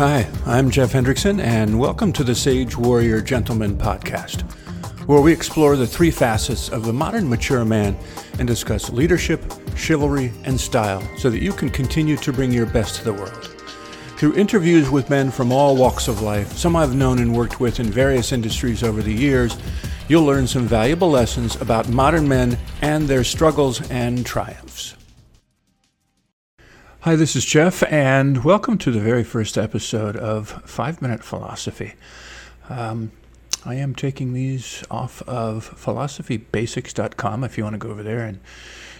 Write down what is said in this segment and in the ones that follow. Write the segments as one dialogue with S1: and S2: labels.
S1: Hi, I'm Jeff Hendrickson, and welcome to the Sage Warrior Gentleman podcast, where we explore the three facets of the modern mature man and discuss leadership, chivalry, and style so that you can continue to bring your best to the world. Through interviews with men from all walks of life, some I've known and worked with in various industries over the years, you'll learn some valuable lessons about modern men and their struggles and triumphs. Hi, this is Jeff, and welcome to the very first episode of Five Minute Philosophy. Um, I am taking these off of philosophybasics.com if you want to go over there and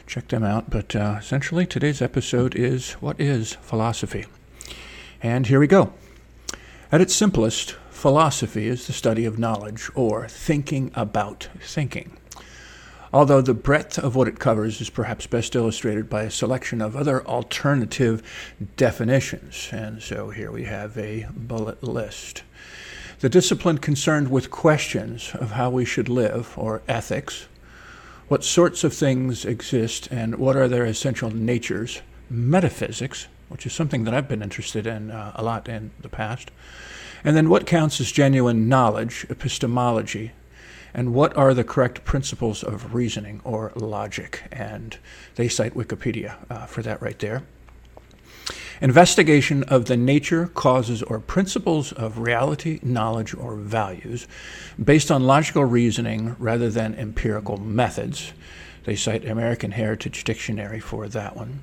S1: check them out. But uh, essentially, today's episode is What is Philosophy? And here we go. At its simplest, philosophy is the study of knowledge or thinking about thinking although the breadth of what it covers is perhaps best illustrated by a selection of other alternative definitions. And so here we have a bullet list. The discipline concerned with questions of how we should live, or ethics, what sorts of things exist and what are their essential natures, metaphysics, which is something that I've been interested in uh, a lot in the past, and then what counts as genuine knowledge, epistemology, and what are the correct principles of reasoning or logic. And they cite Wikipedia uh, for that right there. Investigation of the nature, causes, or principles of reality, knowledge, or values based on logical reasoning rather than empirical methods. They cite American Heritage Dictionary for that one.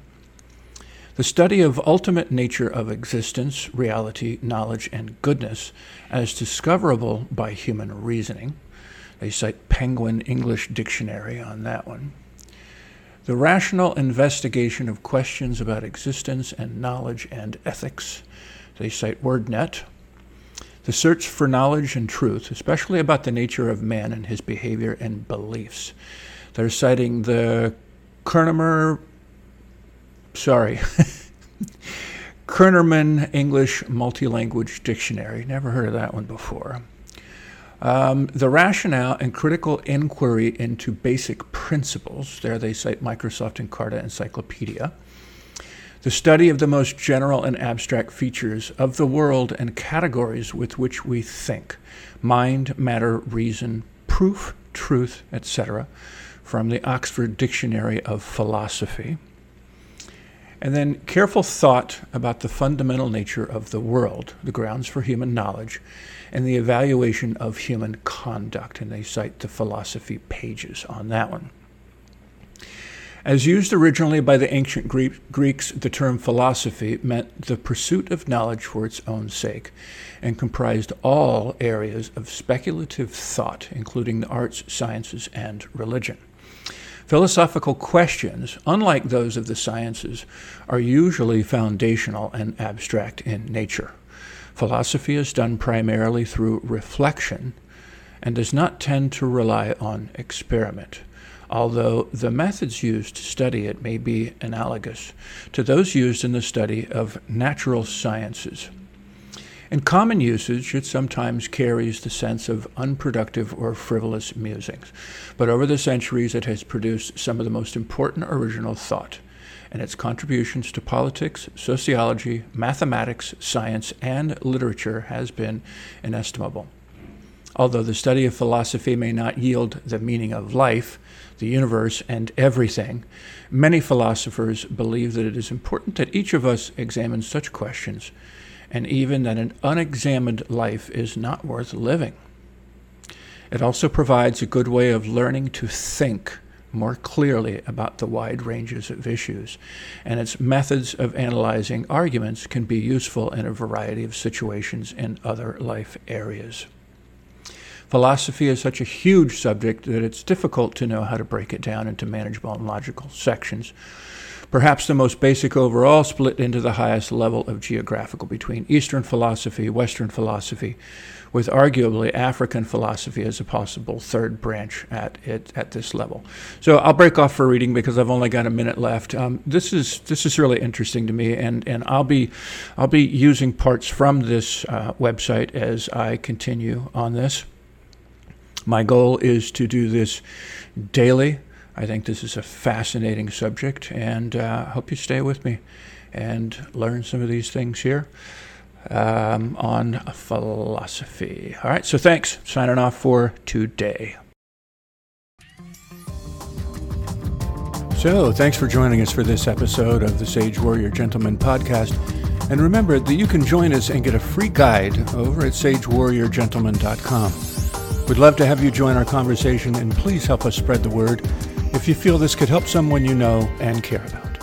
S1: The study of ultimate nature of existence, reality, knowledge, and goodness as discoverable by human reasoning. They cite Penguin English Dictionary on that one. The rational investigation of questions about existence and knowledge and ethics. They cite WordNet. The search for knowledge and truth, especially about the nature of man and his behavior and beliefs. They're citing the Kernemer, sorry, Kernerman English Multilanguage Dictionary. Never heard of that one before. Um, the rationale and critical inquiry into basic principles, there they cite Microsoft Encarta Encyclopedia. The study of the most general and abstract features of the world and categories with which we think mind, matter, reason, proof, truth, etc., from the Oxford Dictionary of Philosophy. And then careful thought about the fundamental nature of the world, the grounds for human knowledge, and the evaluation of human conduct. And they cite the philosophy pages on that one. As used originally by the ancient Greeks, the term philosophy meant the pursuit of knowledge for its own sake and comprised all areas of speculative thought, including the arts, sciences, and religion. Philosophical questions, unlike those of the sciences, are usually foundational and abstract in nature. Philosophy is done primarily through reflection and does not tend to rely on experiment, although the methods used to study it may be analogous to those used in the study of natural sciences. In common usage, it sometimes carries the sense of unproductive or frivolous musings, but over the centuries it has produced some of the most important original thought and its contributions to politics, sociology, mathematics, science, and literature has been inestimable. Although the study of philosophy may not yield the meaning of life, the universe, and everything, many philosophers believe that it is important that each of us examine such questions, and even that an unexamined life is not worth living. It also provides a good way of learning to think more clearly about the wide ranges of issues, and its methods of analyzing arguments can be useful in a variety of situations in other life areas. Philosophy is such a huge subject that it's difficult to know how to break it down into manageable and logical sections. Perhaps the most basic overall split into the highest level of geographical between Eastern philosophy, Western philosophy, with arguably African philosophy as a possible third branch at it at this level. So I'll break off for reading because I've only got a minute left. Um, this is this is really interesting to me, and and I'll be I'll be using parts from this uh, website as I continue on this. My goal is to do this daily. I think this is a fascinating subject, and uh, I hope you stay with me and learn some of these things here. um, on philosophy. All right, so thanks. Signing off for today. So, thanks for joining us for this episode of the Sage Warrior Gentleman podcast. And remember that you can join us and get a free guide over at sagewarriorgentleman.com. We'd love to have you join our conversation and please help us spread the word if you feel this could help someone you know and care about.